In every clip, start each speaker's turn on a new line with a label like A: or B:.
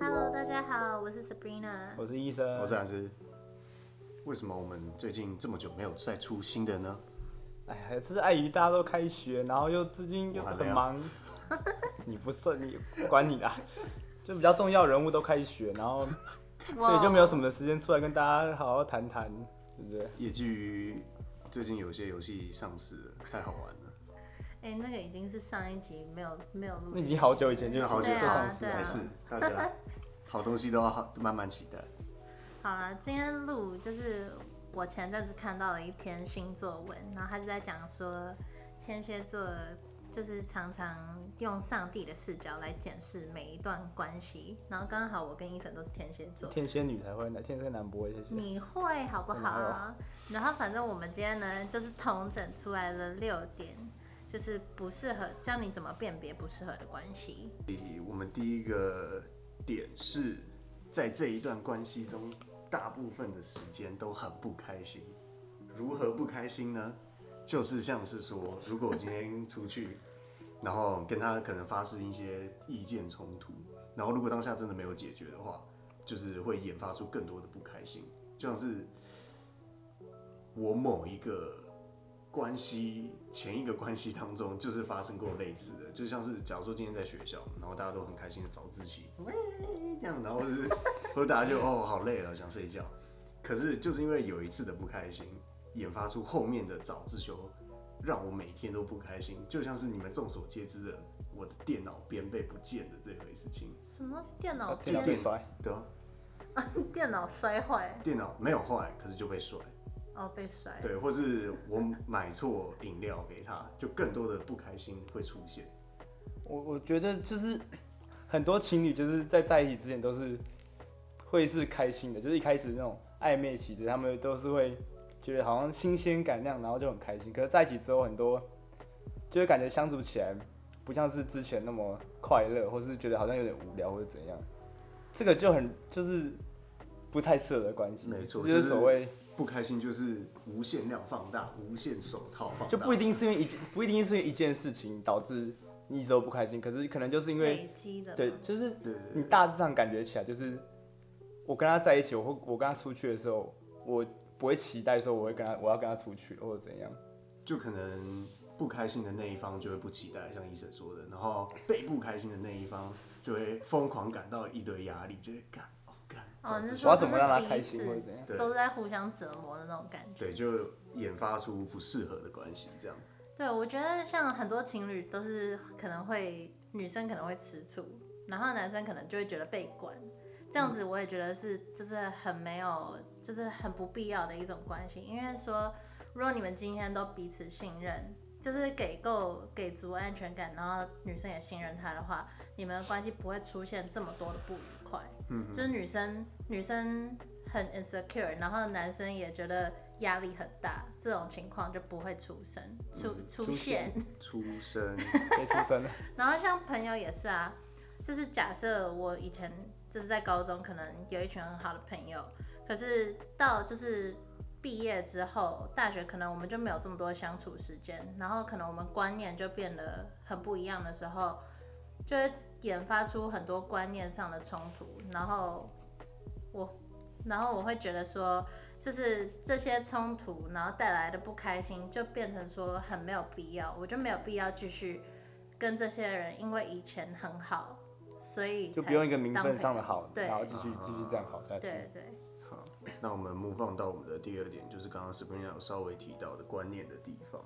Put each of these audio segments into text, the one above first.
A: Hello，大家好，我是 Sabrina。
B: 我是医生，
C: 我是安师。为什么我们最近这么久没有再出新的呢？
B: 哎呀，这是碍于大家都开学，然后又最近又很忙，你不顺你管你的，就比较重要人物都开学，然后 所以就没有什么时间出来跟大家好好谈谈，对不对？
C: 也基于最近有些游戏上市了，太好玩了。
A: 哎、那个已经是上一集没有没有录
B: 那已经好久以前就
C: 那好久
B: 就上市了
A: 对啊
C: 没，事，大家好东西都要好慢慢期待。
A: 好了，今天录就是我前阵子看到了一篇新作文，然后他就在讲说天蝎座就是常常用上帝的视角来检视每一段关系，然后刚好我跟伊森都是天蝎座，
B: 天蝎女才会，天蝎男不会，谢谢。
A: 你会好不好？然后反正我们今天呢，就是统整出来了六点，就是不适合教你怎么辨别不适合的关系。
C: 我们第一个点是在这一段关系中，大部分的时间都很不开心。如何不开心呢？就是像是说，如果我今天出去，然后跟他可能发生一些意见冲突，然后如果当下真的没有解决的话，就是会引发出更多的不开心。就像是我某一个关系前一个关系当中，就是发生过类似的，就像是假如说今天在学校，然后大家都很开心的早自习，这样，然后就是或者大家就哦好累了想睡觉，可是就是因为有一次的不开心，引发出后面的早自修，让我每天都不开心，就像是你们众所皆知的我的电脑边被不见的这回事情，
A: 什么是电脑
B: 啊电脑
A: 边
B: 被摔，
C: 对啊，
A: 电脑摔坏
C: 电脑没有坏，可是就被摔，
A: 哦，被摔。
C: 对，或是我买错饮料给他，就更多的不开心会出现。
B: 我我觉得就是 很多情侣就是在在一起之前都是会是开心的，就是一开始那种暧昧期间，他们都是会觉得好像新鲜感那样，然后就很开心。可是在一起之后，很多就会感觉相处起来不像是之前那么快乐，或是觉得好像有点无聊或者怎样。这个就很就是不太适合的关系，
C: 没错
B: 就是所谓
C: 不开心就是无限量放大，无限手套放大，
B: 就不一定是因为一不一定是因为一件事情导致你一直都不开心，可是可能就是因为
A: 累积的。
B: 对，就是你大致上感觉起来，就是我跟他在一起，我会我跟他出去的时候，我不会期待说我会跟他我要跟他出去或者怎样。
C: 就可能不开心的那一方就会不期待，像医生说的，然后被不开心的那一方就会疯狂感到一堆压力，就是干哦干，
A: 哦，你是
C: 早知
A: 说
B: 我要怎么让他开心或者怎样
A: 都是在互相折磨的那种感觉。
C: 对，就引发出不适合的关系，这样。
A: 对，我觉得像很多情侣都是可能会女生可能会吃醋，然后男生可能就会觉得被管，这样子我也觉得是就是很没有，就是很不必要的一种关系。因为说如果你们今天都彼此信任，就是给够给足安全感，然后女生也信任他的话，你们的关系不会出现这么多的不愉快。
C: 嗯
A: 就是女生女生很 insecure，然后男生也觉得压力很大，这种情况就不会出生出出
B: 出
A: 现。
C: 出生，
B: 谁出生的？
A: 然后像朋友也是啊，就是假设我以前就是在高中可能有一群很好的朋友，可是到就是毕业之后，大学可能我们就没有这么多相处时间，然后可能我们观念就变得很不一样的时候，就会研发出很多观念上的冲突，然后我，然后我会觉得说，就是这些冲突，然后带来的不开心，就变成说很没有必要，我就没有必要继续跟这些人，因为以前很好，所以
B: 就不用一个名分上的好，
A: 对
B: 然后继续继续这样好下去。
A: 对对，
C: 好，那我们 move 到我们的第二点，就是刚刚 Sabrina 有稍微提到的观念的地方。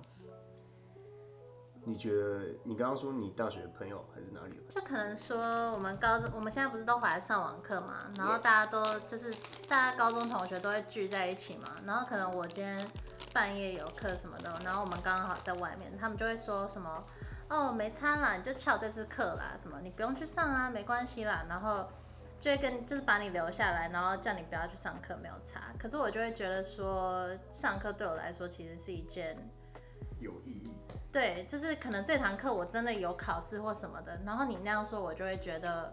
C: 你觉得你刚刚说你大学朋友还是哪里的？
A: 就可能说我们高中，我们现在不是都回来上网课嘛，然后大家都就是大家高中同学都会聚在一起嘛，然后可能我今天半夜有课什么的，然后我们刚刚好在外面，他们就会说什么哦没差啦，你就翘这次课啦，什么你不用去上啊，没关系啦，然后就会跟就是把你留下来，然后叫你不要去上课，没有差。可是我就会觉得说上课对我来说其实是一件
C: 有意义。
A: 对，就是可能这堂课我真的有考试或什么的，然后你那样说，我就会觉得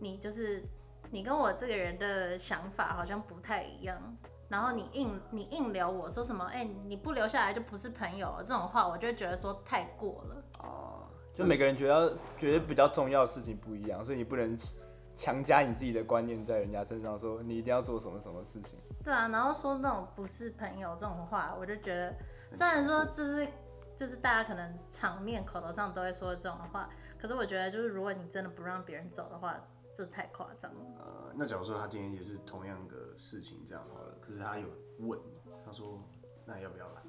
A: 你就是你跟我这个人的想法好像不太一样。然后你硬你硬留我说什么，哎、你不留下来就不是朋友这种话，我就会觉得说太过了。
C: 啊，
B: 就每个人觉得觉得比较重要的事情不一样，所以你不能强加你自己的观念在人家身上，说你一定要做什么什么事情。
A: 对啊，然后说那种不是朋友这种话，我就觉得，虽然说这是就是大家可能场面口头上都会说这种话，可是我觉得就是如果你真的不让别人走的话，这太夸张了。
C: 呃，那假如说他今天也是同样的事情这样好了，可是他有问，他说那要不要来？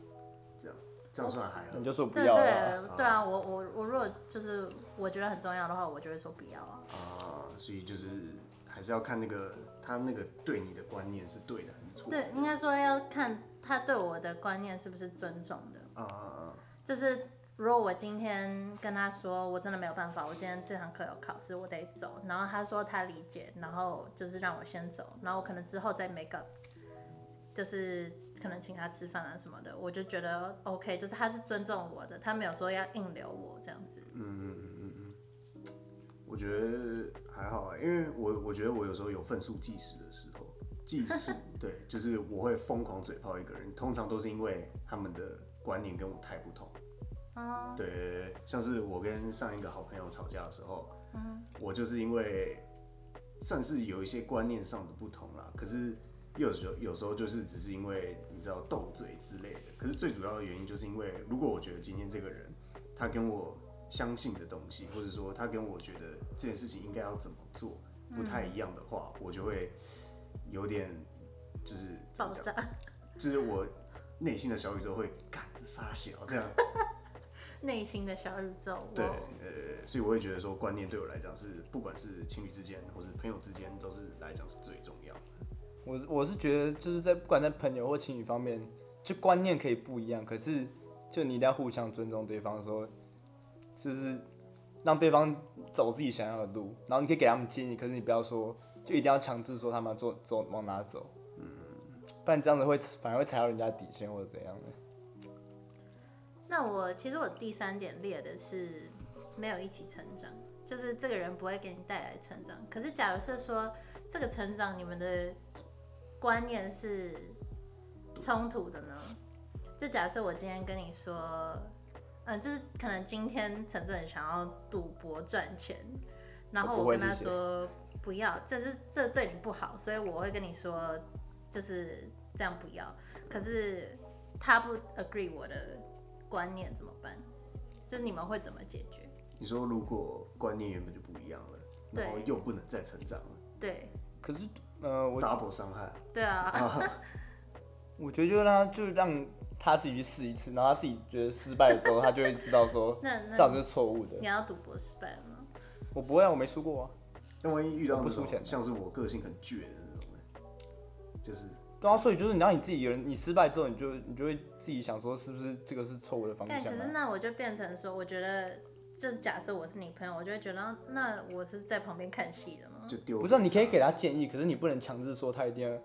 C: 这样算还好
B: 你。就说不
A: 对
B: 要。
A: 对对啊，我我我如果就是我觉得很重要的话，我就会说不要啊。
C: 啊，所以就是还是要看那个他那个对你的观念是对的还是错的。
A: 对，应该说要看他对我的观念是不是尊重的。
C: 啊啊啊！
A: 就是如果我今天跟他说我真的没有办法，我今天这堂课有考试，我得走，然后他说他理解，然后就是让我先走，然后我可能之后再 make up，就是可能请他吃饭啊什么的，我就觉得 OK，就是他是尊重我的，他没有说要硬留我这样子。
C: 嗯嗯嗯嗯嗯，我觉得还好啊，因为我我觉得我有时候有分数计时的时候，计数 对，就是我会疯狂嘴炮一个人，通常都是因为他们的观念跟我太不同。
A: 哦，
C: 对像是我跟上一个好朋友吵架的时候，
A: 嗯
C: 我就是因为算是有一些观念上的不同啦，可是有时候有时候就是只是因为你知道斗嘴之类的，可是最主要的原因就是因为如果我觉得今天这个人他跟我相信的东西，或者说他跟我觉得这件事情应该要怎么做不太一样的话，我就会有点就是
A: 爆炸，
C: 就是我内心的小宇宙会赶着撒小这样。
A: 内心的小宇宙。
C: 对，呃，所以我会觉得说，观念对我来讲是，不管是情侣之间或是朋友之间，都是来讲是最重要的。
B: 我我是觉得就是在不管在朋友或情侣方面，就观念可以不一样，可是就你一定要互相尊重对方，说就是让对方走自己想要的路，然后你可以给他们建议，可是你不要说就一定要强制说他们要做走往哪走，嗯，不然这样子会反而会踩到人家底线或者怎样的。
A: 那我其实我第三点列的是没有一起成长，就是这个人不会给你带来成长。可是假如是说这个成长你们的观念是冲突的呢？就假设我今天跟你说，嗯、就是可能今天陈志远想要赌博赚钱，然后
B: 我
A: 跟他说不要，这是这对你不好，所以我会跟你说就是这样不要。可是他不 agree 我的观念怎么办？就是你们会怎么解决？
C: 你说如果观念原本就不一样了，
A: 对
C: 然后又不能再成长了
A: 对
B: 可是呃，我
C: ，double 伤害。
A: 对啊，
B: 我觉得就让他就让他自己去试一次，然后他自己觉得失败了之后，他就会知道说
A: 那那
B: 这样子是错误的
A: 你。要赌博失败了吗？
B: 我不会啊，我没输过啊。
C: 那万一遇到
B: 不输钱
C: 像是我个性很倔的那种呢，就是
B: 对啊，所以就是你让你自己一个人，你失败之后，你就你就会自己想说，是不是这个是错误的方向啊？
A: 可是那我就变成说，我觉得就是假设我是你朋友，我就会觉得那我是在旁边看戏的吗？
C: 就丢。
B: 不是啊，你可以给他建议，可是你不能强制说他一定要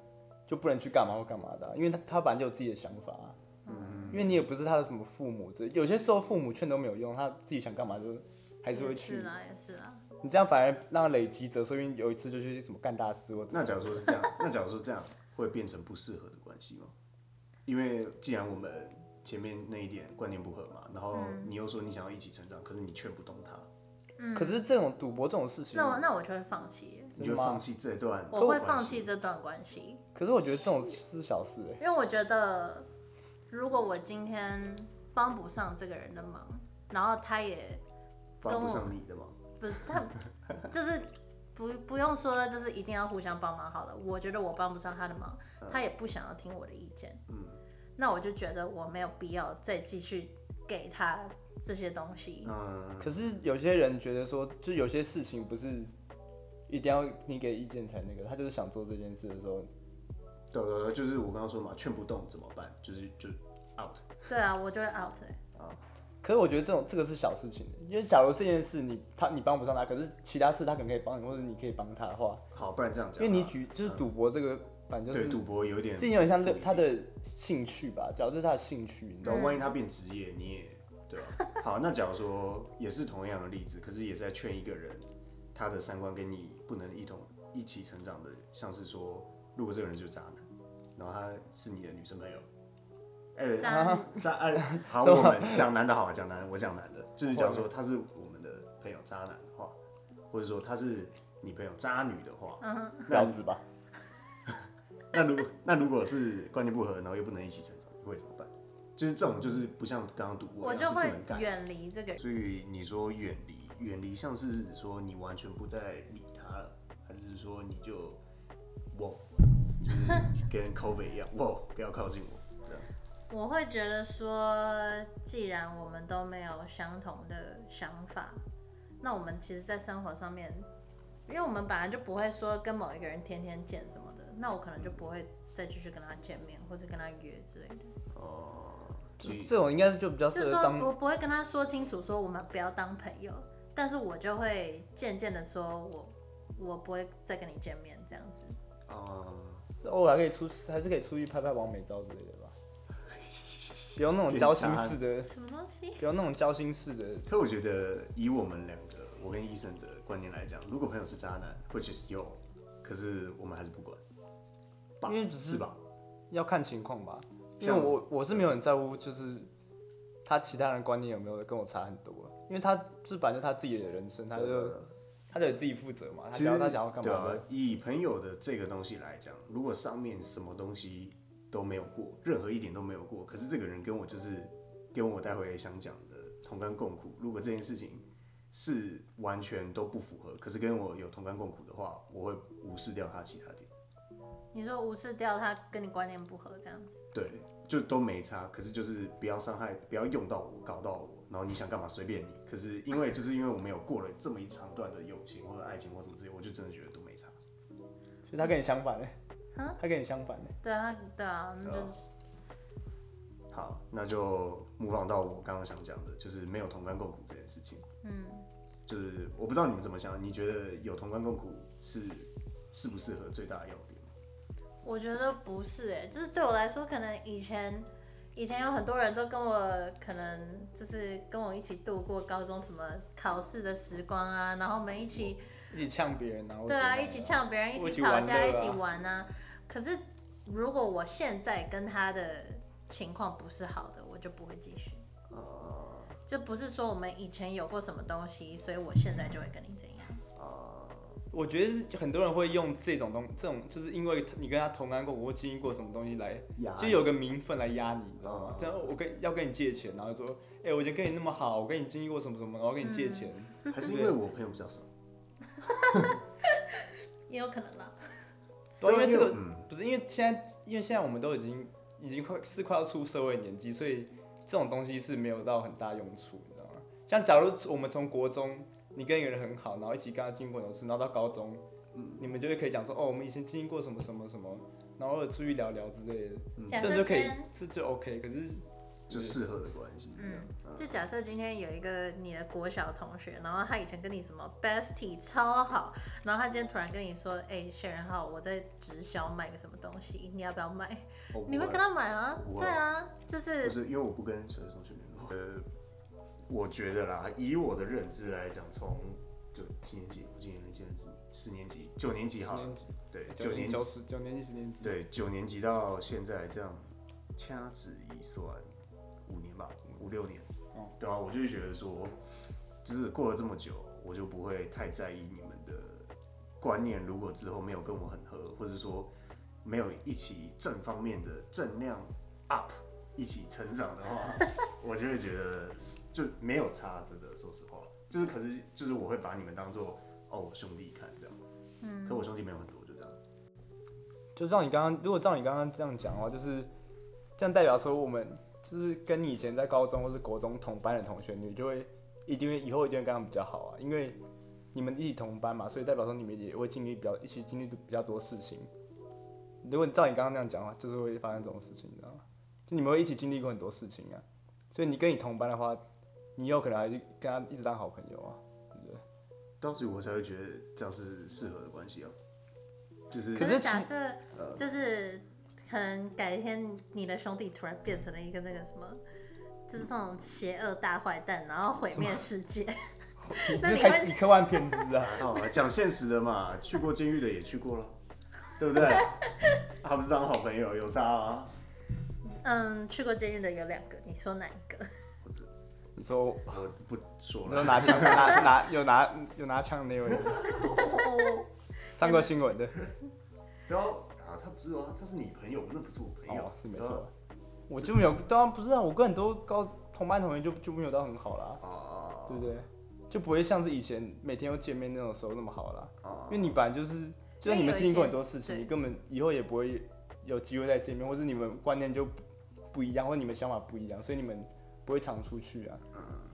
B: 就不能去干嘛或干嘛的啊、因为他他本来就有自己的想法啊、
C: 嗯
B: 因为你也不是他的什么父母，这有些时候父母劝都没有用，他自己想干嘛就还是会
A: 也
B: 去
A: 是。啦，也是啦。
B: 你这样反而让他累积着，说不定有一次就去什么干大事或者
C: 那假如说是这样，那假如说这样会变成不适合的关系吗？因为既然我们前面那一点观念不合嘛，然后
A: 嗯
C: 你又说你想要一起成长，可是你劝不动他，
B: 可是这种赌博这种事情，
A: 那我那我就会放弃。耶，
C: 你就放弃这段
A: 我会
C: 关系。
A: 放弃这段关系，
B: 可是我觉得这种是小事哎、
A: 因为我觉得如果我今天帮不上这个人的忙，然后他也
C: 帮不上你的忙。
A: 不是他，就是不不用说，就是一定要互相帮忙好了。我觉得我帮不上他的忙，他也不想要听我的意见，
C: 嗯。
A: 那我就觉得我没有必要再继续给他这些东西。
C: 嗯，
B: 可是有些人觉得说，就有些事情不是一定要你给意见才那个，他就是想做这件事的时候，
C: 对对对，就是我刚刚说嘛，劝不动怎么办？就是就 out
A: 对啊，我就会 out 欸。
C: 啊，
B: 可是我觉得这种这个是小事情，因为假如这件事你他你帮不上他，可是其他事他可能可以帮你，或者你可以帮他的话，
C: 好，不然这样讲
B: 因
C: 啊，
B: 为你举就是赌博这个，反正就是
C: 赌博有点
B: 这有点像他的兴趣吧，假如这是他的兴趣，你知道
C: 对啊，
B: 吗？
C: 万一他变职业，你也对吧？好，那假如说也是同样的例子，可是也是在劝一个人，他的三观跟你不能一同一起成长的，像是说，如果这个人就是渣男，然后他是你的女生朋友，哎、
A: 渣
C: 渣哎，好，我们讲男的好，讲男的，我讲男的，就是假如说他是我们的朋友渣男的话，或者说他是你朋友渣女的话，
A: 嗯，
C: 那
B: 婊子吧？
C: 那如果那如果是观念不合，然后又不能一起成长，你会怎么办？就是这种，就是不像刚刚赌博一样
A: 我就是会。远离这个。
C: 所以你说远离，远离像是说你完全不再理他了，还是说你就哇，就是跟 COVID 一样，哇，不要靠近我，这样。
A: 我会觉得说，既然我们都没有相同的想法，那我们其实，在生活上面，因为我们本来就不会说跟某一个人天天见什么的，那我可能就不会再继续跟他见面，或者跟他约之类的。
C: 哦、
B: 这种应该是就比较适合当
A: 不不会跟他说清楚，说我们不要当朋友，但是我就会渐渐的说我我不会再跟你见面这样子。
C: 哦、
B: 偶尔还可以出，还是可以出去拍拍完美照之类的吧。不用那种交心式的，
A: 什么东西？
B: 不用那种交心式的。
C: 可我觉得以我们两个，我跟医生的观念来讲，如果朋友是渣男，会去是有，可是我们还是不管，
B: 因为只是
C: 是吧？
B: 要看情况吧，因为
C: 像
B: 我我是没有很在乎，就是他其他人观念有没有跟我差很多，因为他是本来就他自己的人生，他就他得自己负责嘛，他
C: 其实
B: 只要他想要干
C: 对啊
B: 嘛，，
C: 以朋友的这个东西来讲，如果上面什么东西都没有过，任何一点都没有过，可是这个人跟我就是跟我待会想讲的同甘共苦，如果这件事情是完全都不符合，可是跟我有同甘共苦的话，我会无视掉他其他点，
A: 你说无视掉他跟你观念不合这样子，
C: 对，就都没差，可是就是不要伤害，不要用到我，搞到我，然后你想干嘛随便你，可是因为就是因为我们有过了这么一长段的友情或者爱情或什么之类，我就真的觉得都没差。
B: 所以他跟你相反的，
A: 嗯
B: 他跟你相反的，
A: 对啊，对啊，那就是
C: 好，那就模仿到我刚刚想讲的，就是没有同甘共苦这件事情。
A: 嗯，
C: 就是我不知道你们怎么想，你觉得有同甘共苦是适不适合最大的要？
A: 我觉得不是哎、就是对我来说，可能以前以前有很多人都跟我可能就是跟我一起度过高中什么考试的时光啊，然后我们一起
B: 一起呛别人啊，
A: 对啊，一起呛别人，一起吵架，
B: 一起玩啊
A: 一起玩啊。可是如果我现在跟他的情况不是好的，我就不会继续。
C: 哦
A: 就不是说我们以前有过什么东西，所以我现在就会跟你怎样。
C: 呃，
B: 我觉得很多人会用这种东，这种就是因为你跟他同甘过苦或经历过什么东西来，就有个名分来压你，你知道吗
C: 哦？
B: 这样我跟要跟你借钱，然后就说，哎、我已经跟你那么好，我跟你经历过什么什么，然后跟你借钱，
C: 还是因为我朋友比较少，
A: 也有可能啦。
B: 对啊，因为这个
C: 嗯，
B: 不是因为现在，因为现在我们都已经已经快是快要出社会年纪，所以这种东西是没有到很大用处，你知道吗？像假如我们从国中，你跟一个人很好，然后一起跟他经历过很多事，然后到高中，嗯你们就会可以讲说，哦，我们以前经历过什么什么什么，然后偶尔出去聊聊之类的，
A: 嗯
B: 这样就可以，这就 OK。可是
C: 就适合的关系。
A: 嗯
C: 嗯，
A: 就假设今天有一个你的国小同学，然后他以前跟你什么 bestie 超好，然后他今天突然跟你说，哎、谢仁浩，我在直销卖个什么东西，你要不要买？
C: 哦
A: 你会跟他买
C: 啊？
A: 对啊，就是
C: 不是因为我不跟小学同学联络。呃，我觉得啦，以我的认知来讲，从就几年级，我今年今年是四年级、九年级。好了，对，
B: 九年、
C: 九年级。
B: 九年级、十年级，
C: 对，九年级到现在这样掐指一算，五年吧，五六年，
B: 哦。
C: 对啊，我就会觉得说，就是过了这么久，我就不会太在意你们的观念，如果之后没有跟我很合，或者说没有一起正方面的正量 up 一起成长的话，我就会觉得就没有差，真的，说实话，就是可是就是我会把你们当做哦我兄弟看这样，
A: 嗯
C: 可我兄弟没有很多，就这样。
B: 就照你刚刚，如果照你刚刚这样讲的话，就是这样代表说我们就是跟你以前在高中或是国中同班的同学，你就会一定会以后一定会跟他们比较好啊，因为你们一起同班嘛，所以代表说你们也会经历比较一起经历比较多事情。如果你照你刚刚那样讲的话，就是会发生这种事情，你知道吗？就你们会一起经历过很多事情啊，所以你跟你同班的话，你有可能还是跟他一直当好朋友啊，对不对？
C: 当时我才会觉得这样是适合的关系啊，就是
A: 可
B: 可是
A: 假设就是可能改天你的兄弟突然变成了一个那个什么，就是那种邪恶大坏蛋，然后毁灭世界。
B: 你这太
A: 那你会
B: 你科幻片是不是啊？
C: 哦，讲现实的嘛，去过监狱的也去过了，对不对？他不是当好朋友，有啥啊。
A: 嗯，去过监狱的有两个，你说哪一个？
B: 你说
C: 我不说了。
B: 你说拿枪拿拿有拿有拿枪的那位是不是，上过新闻的，
C: 然后啊，他不是哦，他是你朋友，那不是我朋友
B: 哦，是没错。我就没有，当然不是啊，我跟很多高同班同学就就没有到很好啦，
C: 哦，
B: 对不对？就不会像是以前每天都见面那种时候那么好啦。
C: 哦
B: 因为你本来就是，就算你们经历过很多事情，你根本以后也不会有机会再见面，或者你们观念就不不一样，或你们想法不一样，所以你们不会常出去啊。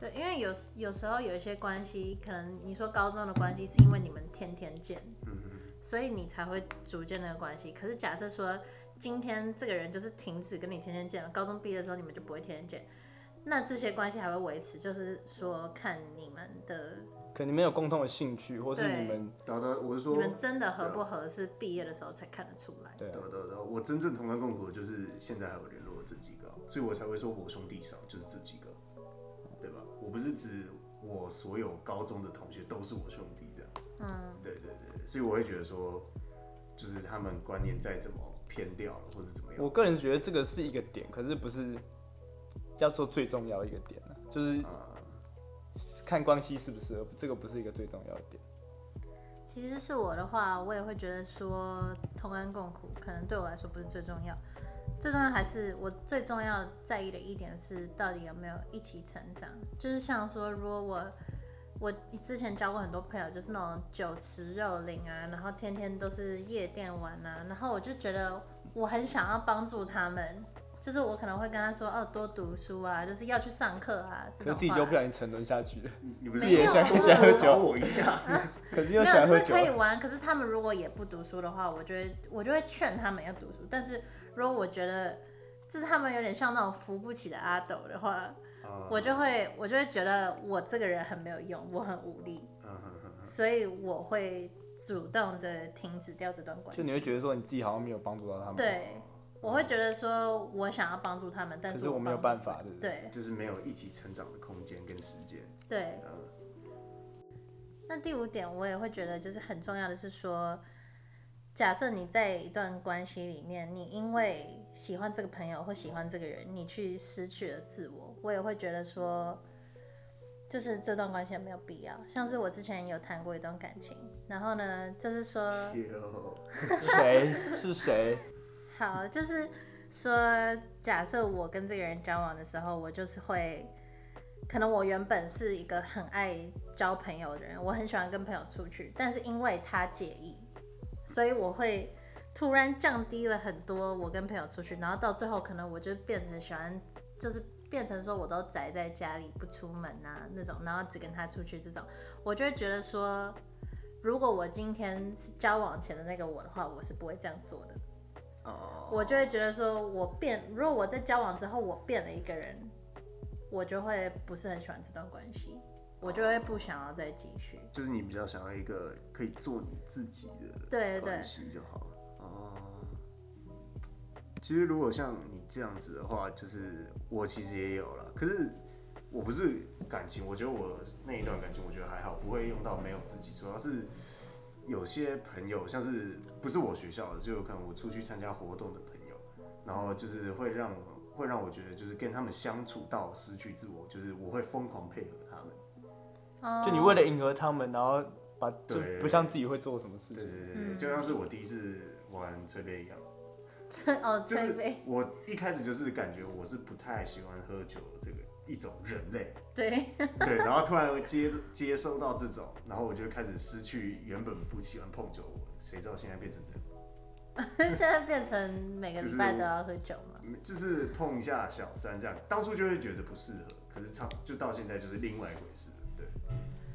A: 对，因为有时有时候有一些关系，可能你说高中的关系是因为你们天天见，
C: 嗯
A: 所以你才会逐渐那个关系。可是假设说今天这个人就是停止跟你天天见了，高中毕业的时候你们就不会天天见，那这些关系还会维持，就是说看你们的
B: 可能你们有共同的兴趣，或是
A: 对
B: 你们
C: 然后呢，我是说，
A: 你们真的合不合适毕业的时候才看得出来。
B: 对啊
C: 对对对，我真正同甘共苦的就是现在还有这几个啊，所以我才会说我兄弟少，就是这几个，对吧？我不是指我所有高中的同学都是我兄弟的，
A: 嗯，
C: 对对对对，所以我会觉得说，就是他们观念再怎么偏掉了或者怎么样，
B: 我个人觉得这个是一个点，可是不是要说最重要的一个点呢，就是
C: 啊、
B: 看关系适不适合，这个不是一个最重要的点。
A: 其实是我的话，我也会觉得说同甘共苦，可能对我来说不是最重要，最重要还是我最重要在意的一点是，到底有没有一起成长。就是像说，如果我我之前交过很多朋友，就是那种酒池肉林啊，然后天天都是夜店玩啊，然后我就觉得我很想要帮助他们。就是我可能会跟他说，哦，多读书啊，就是要去上课啊，这种
B: 可是自己
A: 话
B: 都不小心沉沦下去了，
C: 你 你不是
A: 也
B: 喜欢喝
C: 我一下
B: 可是又
A: 没有，是
B: 喜欢喝酒
A: 可以玩。可是他们如果也不读书的话，我就会我就会劝他们要读书。但是如果我觉得就是他们有点像那种扶不起的阿斗的话，
C: 啊
A: 我就会我就会觉得我这个人很没有用，我很无力，所以我会主动的停止掉这段关系。
B: 就你会觉得说你自己好像没有帮助到他们，，
A: 对，我会觉得说我想要帮助他们，但是
B: 我没有办法，对不对？
A: 对
C: 就是没有一起成长的空间跟时间，
A: 对。
C: 嗯
A: 那第五点，我也会觉得就是很重要的是说，假设你在一段关系里面，你因为喜欢这个朋友或喜欢这个人，你去失去了自我，我也会觉得说，就是这段关系没有必要。像是我之前有谈过一段感情，然后呢，就是说，
C: 哟
B: 谁是谁？
A: 好，就是说，假设我跟这个人交往的时候，我就是会，可能我原本是一个很爱交朋友的人，我很喜欢跟朋友出去，但是因为他介意，所以我会突然降低了很多我跟朋友出去，然后到最后可能我就变成喜欢，就是变成说我都宅在家里不出门啊那种，然后只跟他出去这种，我就会觉得说，如果我今天是交往前的那个我的话，我是不会这样做的。
C: 哦，
A: 我就会觉得说，我变，如果我在交往之后我变了一个人，我就会不是很喜欢这段关系，我就会不想要再继续。
C: 就是你比较想要一个可以做你自己的
A: 对对
C: 关系就好了。哦，其实如果像你这样子的话，就是我其实也有了，可是我不是感情，我觉得我那一段感情我觉得还好，不会用到没有自己，主要是有些朋友像是不是我学校的，就有可能我出去参加活动的朋友，然后就是会让我会让我觉得就是跟他们相处到失去自我，就是我会疯狂配合
B: 就你为了迎合他们，然后把就
C: 对。
B: 不像自己会做什么事情。
C: 对对对就像是我第一次玩吹杯一样。
A: 吹哦
C: 就是
A: 吹杯，
C: 我一开始就是感觉我是不太喜欢喝酒这个一种人类，
A: 对，
C: 对，然后突然会接接收到这种，然后我就开始失去原本不喜欢碰酒我，谁知道现在变成这样，
A: 现在变成每个礼拜都要喝酒嘛。
C: 嗯就是碰一下小三这样，当初就会觉得不适合，可是唱就到现在就是另外一回事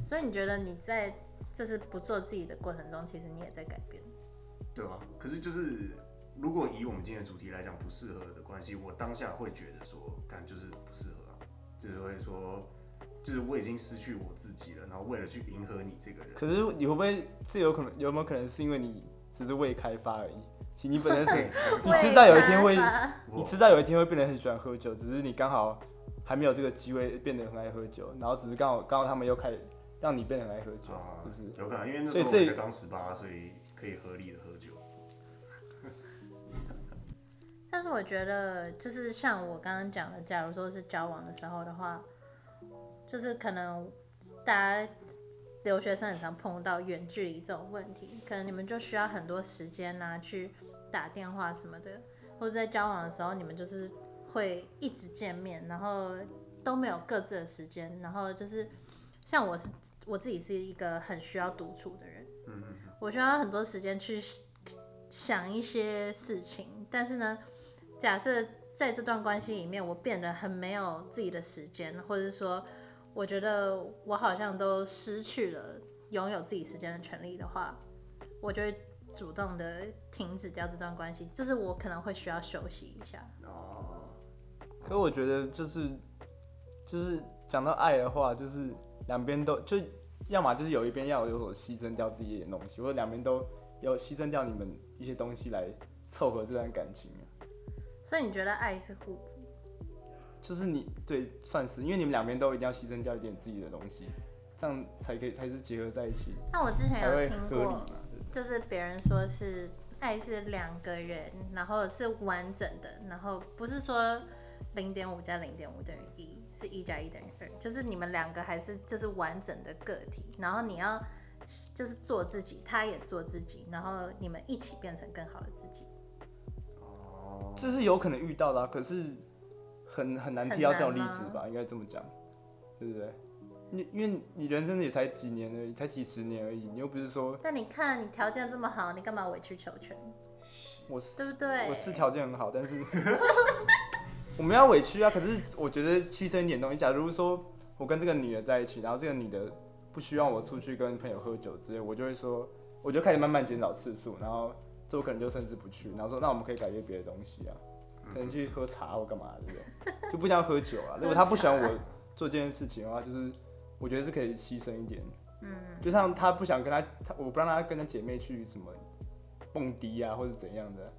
A: 所以你觉得你在就是不做自己的过程中，其实你也在改变。
C: 对啊，可是就是如果以我们今天的主题来讲不适合的关系，我当下会觉得说，感就是不适合啊，就是会说，就是我已经失去我自己了，然后为了去迎合你这个人。
B: 可是你会不会是有可能有没有可能是因为你只是未开发而已？其实你本身是 你迟早有一天会你迟早有一天会变得很喜欢喝酒，只是你刚好还没有这个机会变得很爱喝酒，然后只是刚好刚好他们又开始让你变得很爱喝酒，
C: 啊
B: 是不是？
C: 有可能，因为那时候我才刚十八，所以可以合理的喝酒。
A: 但是我觉得，就是像我刚刚讲的，假如说是交往的时候的话，就是可能大家留学生很常碰到远距离这种问题，可能你们就需要很多时间呐、去打电话什么的，或者在交往的时候，你们就是会一直见面，然后都没有各自的时间，然后就是像我是我自己是一个很需要独处的人，
C: 嗯嗯
A: 我需要很多时间去想一些事情，但是呢，假设在这段关系里面，我变得很没有自己的时间，或者是说，我觉得我好像都失去了拥有自己时间的权利的话，我就会主动的停止掉这段关系，就是我可能会需要休息一下。
C: 哦，
B: 可我觉得就是就是讲到爱的话，就是两边都就要么就是有一边要有所牺牲掉自己一点东西，或者两边都要牺牲掉你们一些东西来凑合这段感情啊。
A: 所以你觉得爱是互补？
B: 就是你对算是，因为你们两边都一定要牺牲掉一点自己的东西，这样才可以才是结合在一起，
A: 那我之前有听过就是别人说是爱是两个人，然后是完整的，然后不是说零点五加零点五等于一，是一加一等于二，就是你们两个还是就是完整的个体，然后你要就是做自己，他也做自己，然后你们一起变成更好的自己。
C: 哦，
B: 这是有可能遇到的、啊，可是很很难提到这种例子吧，应该这么讲，对不对？你因为你人生也才几年而已，才几十年而已，你又不是说
A: 但你看你条件这么好，你干嘛委曲求全？
B: 我是
A: 对不对
B: 我是条件很好，但是我们要委屈啊。可是我觉得牺牲一点东西，假如说我跟这个女的在一起，然后这个女的不希望我出去跟朋友喝酒之类，我就会说，我就开始慢慢减少次数，然后这我可能就甚至不去，然后说那我们可以改变别的东西啊，可能去喝茶或干嘛，这种？就不一定要喝酒啊。如果她不喜欢我做这件事情的话，就是我觉得是可以牺牲一点。
A: 嗯，
B: 就像她不想跟他，他我不让她跟她姐妹去什么蹦迪啊，或者怎样的，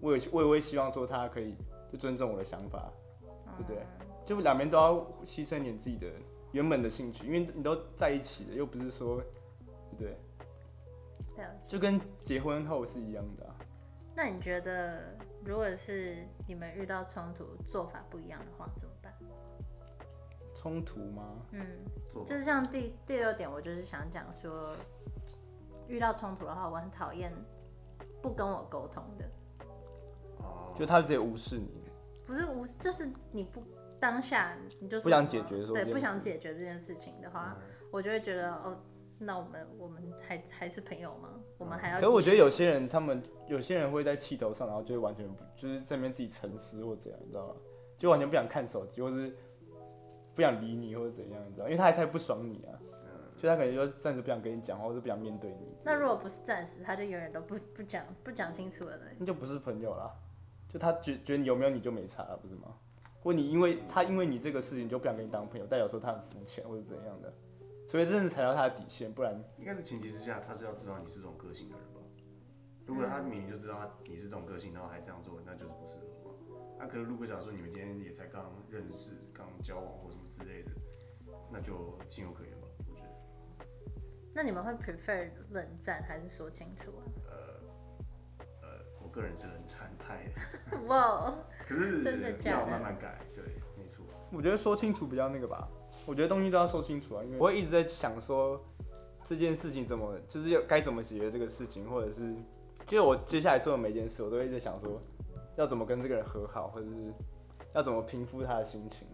B: 我也我也会希望说他可以就尊重我的想法，对不对？就两边都要牺牲一点自己的原本的兴趣，因为你都在一起了，又不是说，对不对？就跟结婚后是一样的、啊。
A: 那你觉得，如果是你们遇到冲突，做法不一样的话，怎么办？
B: 冲突吗？
A: 嗯，就是像第第六点，我就是想讲说，遇到冲突的话，我很讨厌不跟我沟通的，
C: 哦，
B: 就他直接无视你，
A: 不是无，就是你不当下你就是
B: 不想解决说
A: 对，不想解决这件事情的话，
C: 嗯
A: 我就会觉得哦，那我们我们还还是朋友吗？我们还要？
B: 可是我觉得有些人，他们有些人会在气头上，然后就会完全不，就是在那边自己沉思或怎样，你知道吗？就完全不想看手机，或是不想理你，或者怎样，你知道？因为他还是不爽你啊，所以他可能就暂时不想跟你讲话，或是不想面对你。
A: 那如果不是暂时，他就永远都不不讲不讲清楚了呢？
B: 那就不是朋友啦，就他觉觉得你有没有你就没差了，不是吗？或你因为他因为你这个事情就不想跟你当朋友，代表说他很肤浅或者怎样的，除非真的踩到他的底线，不然
C: 应该是前提之下，他是要知道你是这种个性的人吧？如果他明明就知道他你是这种个性，然后还这样做，那就是不适合嘛。那、可是如果假如说你们今天也才刚认识、刚交往或什么之类的，那就情有可原吧，我觉得。
A: 那你们会 prefer 冷战还是说清楚啊？
C: 呃，我个人是冷战派的，
A: 哇，
C: 可是
A: 真的假的
C: 要慢慢改，对，没错。
B: 我觉得说清楚比较那个吧。我觉得东西都要说清楚啊，因为我会一直在想说这件事情怎么，就是要该怎么解决这个事情，或者是就是我接下来做的每件事，我都一直在想说要怎么跟这个人和好，或者是要怎么平复他的心情。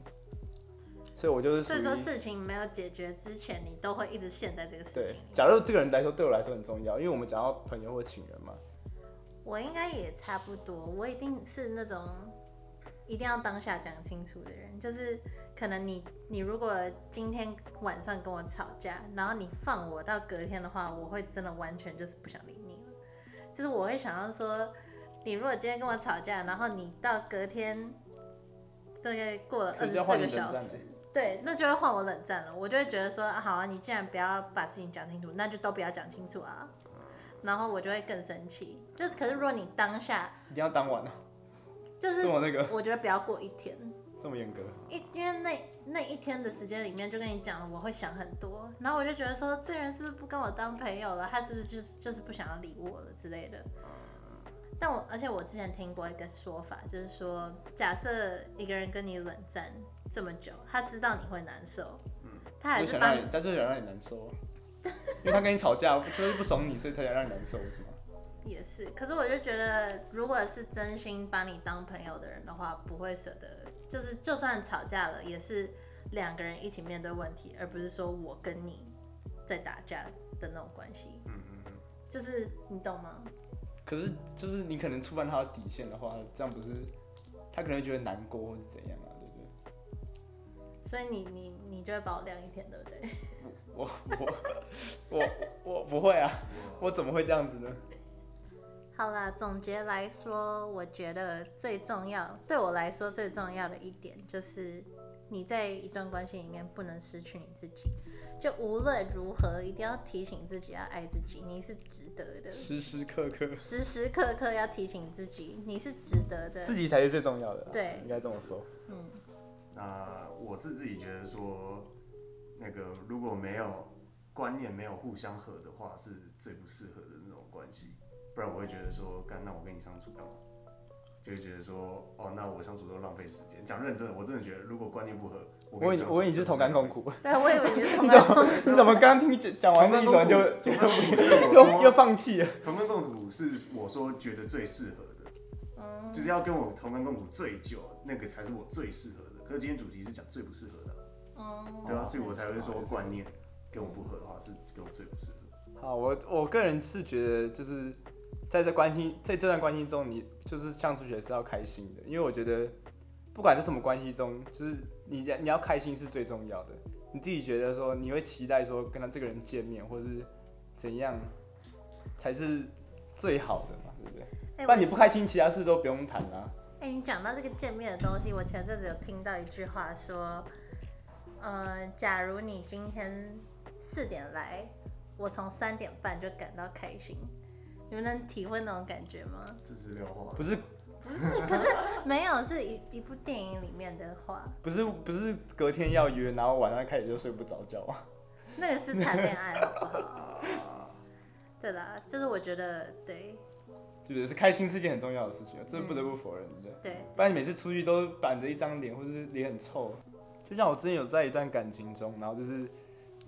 B: 所以我就是
A: 所以说事情没有解决之前，你都会一直陷在这个事
B: 对
A: 情里。。
B: 假如这个人来说对我来说很重要，因为我们讲到朋友或情人嘛，
A: 我应该也差不多，我一定是那种一定要当下讲清楚的人。就是可能你你如果今天晚上跟我吵架，然后你放我到隔天的话，我会真的完全就是不想理你了。就是我会想要说，你如果今天跟我吵架，然后你到隔天大概过了二十四个小时。对，那就会换我冷战了。我就会觉得说，啊好啊，你既然不要把事情讲清楚，那就都不要讲清楚啊。然后我就会更生气。就可是如果你当下
B: 一定要当晚啊，
A: 就是
B: 这么那个
A: 我觉得不要过一天，
B: 这么严格。
A: 一因为那那一天的时间里面，就跟你讲了，我会想很多，然后我就觉得说，这人是不是不跟我当朋友了？他是不是就是就是不想要理我了之类的？但我而且我之前听过一个说法，就是说，假设一个人跟你冷战这么久，他知道你会难受，嗯他还
B: 就是
A: 帮你
B: 他就是想让你难受啊，因为他跟你吵架，就是不爽你，所以才想让你难受，是吗？
A: 也是，可是我就觉得，如果是真心把你当朋友的人的话，不会舍得，就是就算吵架了，也是两个人一起面对问题，而不是说我跟你在打架的那种关系。
C: 嗯嗯嗯，
A: 就是你懂吗？
B: 可是就是你可能触犯他的底线的话，这样不是他可能会觉得难过或是怎样啊，对不对？
A: 所以你你你就会把我晾一天，对不对？
B: 我我我我不会啊，我怎么会这样子呢？
A: 好啦，总结来说，我觉得最重要，对我来说最重要的一点就是，你在一段关系里面不能失去你自己。就无论如何，一定要提醒自己要爱自己，你是值得的。
B: 时时刻刻
A: 时时刻刻要提醒自己，你是值得的。
B: 自己才是最重要的，
A: 对
B: 应该这么说。
A: 嗯，
C: 那我是自己觉得说，那个如果没有观念没有互相合的话，是最不适合的那种关系。不然我会觉得说，干那我跟你相处干嘛？就会觉得说，哦，那我相处都浪费时间。讲认真的，我真的觉得，如果观念不合，我跟
B: 我以
C: 你
B: 我以为你是同甘共苦，
A: 对，我以为你是 同甘
B: 你怎么刚刚听讲讲完那一轮就又又放弃了？
C: 同甘共苦是我说觉得最适合的，
A: 嗯
C: 就是要跟我同甘共苦最久，那个才是我最适合的。可是今天主题是讲最不适合的，
A: 嗯，
C: 对啊，所以我才会说
B: 哦
C: 观念跟我不合的话是跟我最不适合。
B: 好，我我个人是觉得，就是在这关系，在这段关系中，你就是相处起来是要开心的，因为我觉得不管是什么关系中，就是你你要开心是最重要的。你自己觉得说，你会期待说跟他这个人见面，或是怎样才是最好的嘛，对不对？
A: 哎
B: 不然你不开心，其他事都不用谈啦、
A: 哎、你讲到这个见面的东西，我前阵子有听到一句话说，呃，假如你今天四点来，我从三点半就感到开心，你们能体会那种感觉吗？
B: 不是
A: 不是，可是没有，是一一部电影里面的话，
B: 不是不是隔天要约，然后晚上开始就睡不着觉啊。
A: 那个是谈恋爱，好不好？
C: 啊，
A: 对啦，就是我觉得对
B: 就是开心是件很重要的事情啊，这不得不否认，对不对？
A: 对，
B: 不然你每次出去都板着一张脸，或者是脸很臭。就像我之前有在一段感情中，然后就是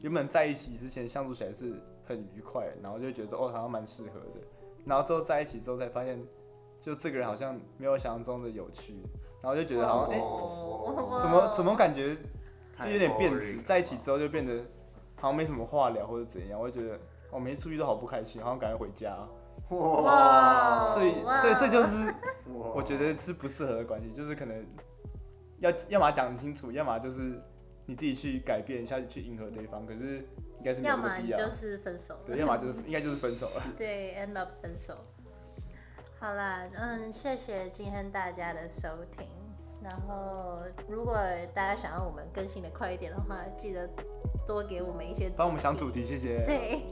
B: 原本在一起之前相处起来是很愉快，然后就觉得说哦好像蛮适合的，然后之后在一起之后才发现，就这个人好像没有想象中的有趣，然后就觉得好像哎、
A: 哦。
B: 怎么怎么感觉就有点变质，在一起之后就变得好像没什么话聊或者怎样，我就觉得我每次出去都好不开心，好像赶快回家，
A: 哇，
B: 所以所以这就是我觉得是不适合的关系，就是可能要要么讲清楚，要么就是你自己去改变一下，去迎合对方。可是应该是没有必要
A: 么你就，是分手了，
B: 对，要么就是应该就是分手了。
A: 对，end up 分手。好啦，嗯，谢谢今天大家的收听。然后，如果大家想要我们更新的快一点的话，记得多给我们一些
B: 帮我们想主。题，谢谢，
A: 对，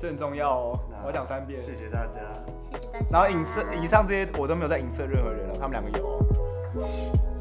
B: 这很重要哦。我讲三遍。
C: 谢谢大家。
A: 谢谢大家。
B: 然后影射以上这些我都没有在影射任何人了，他们两个有哦。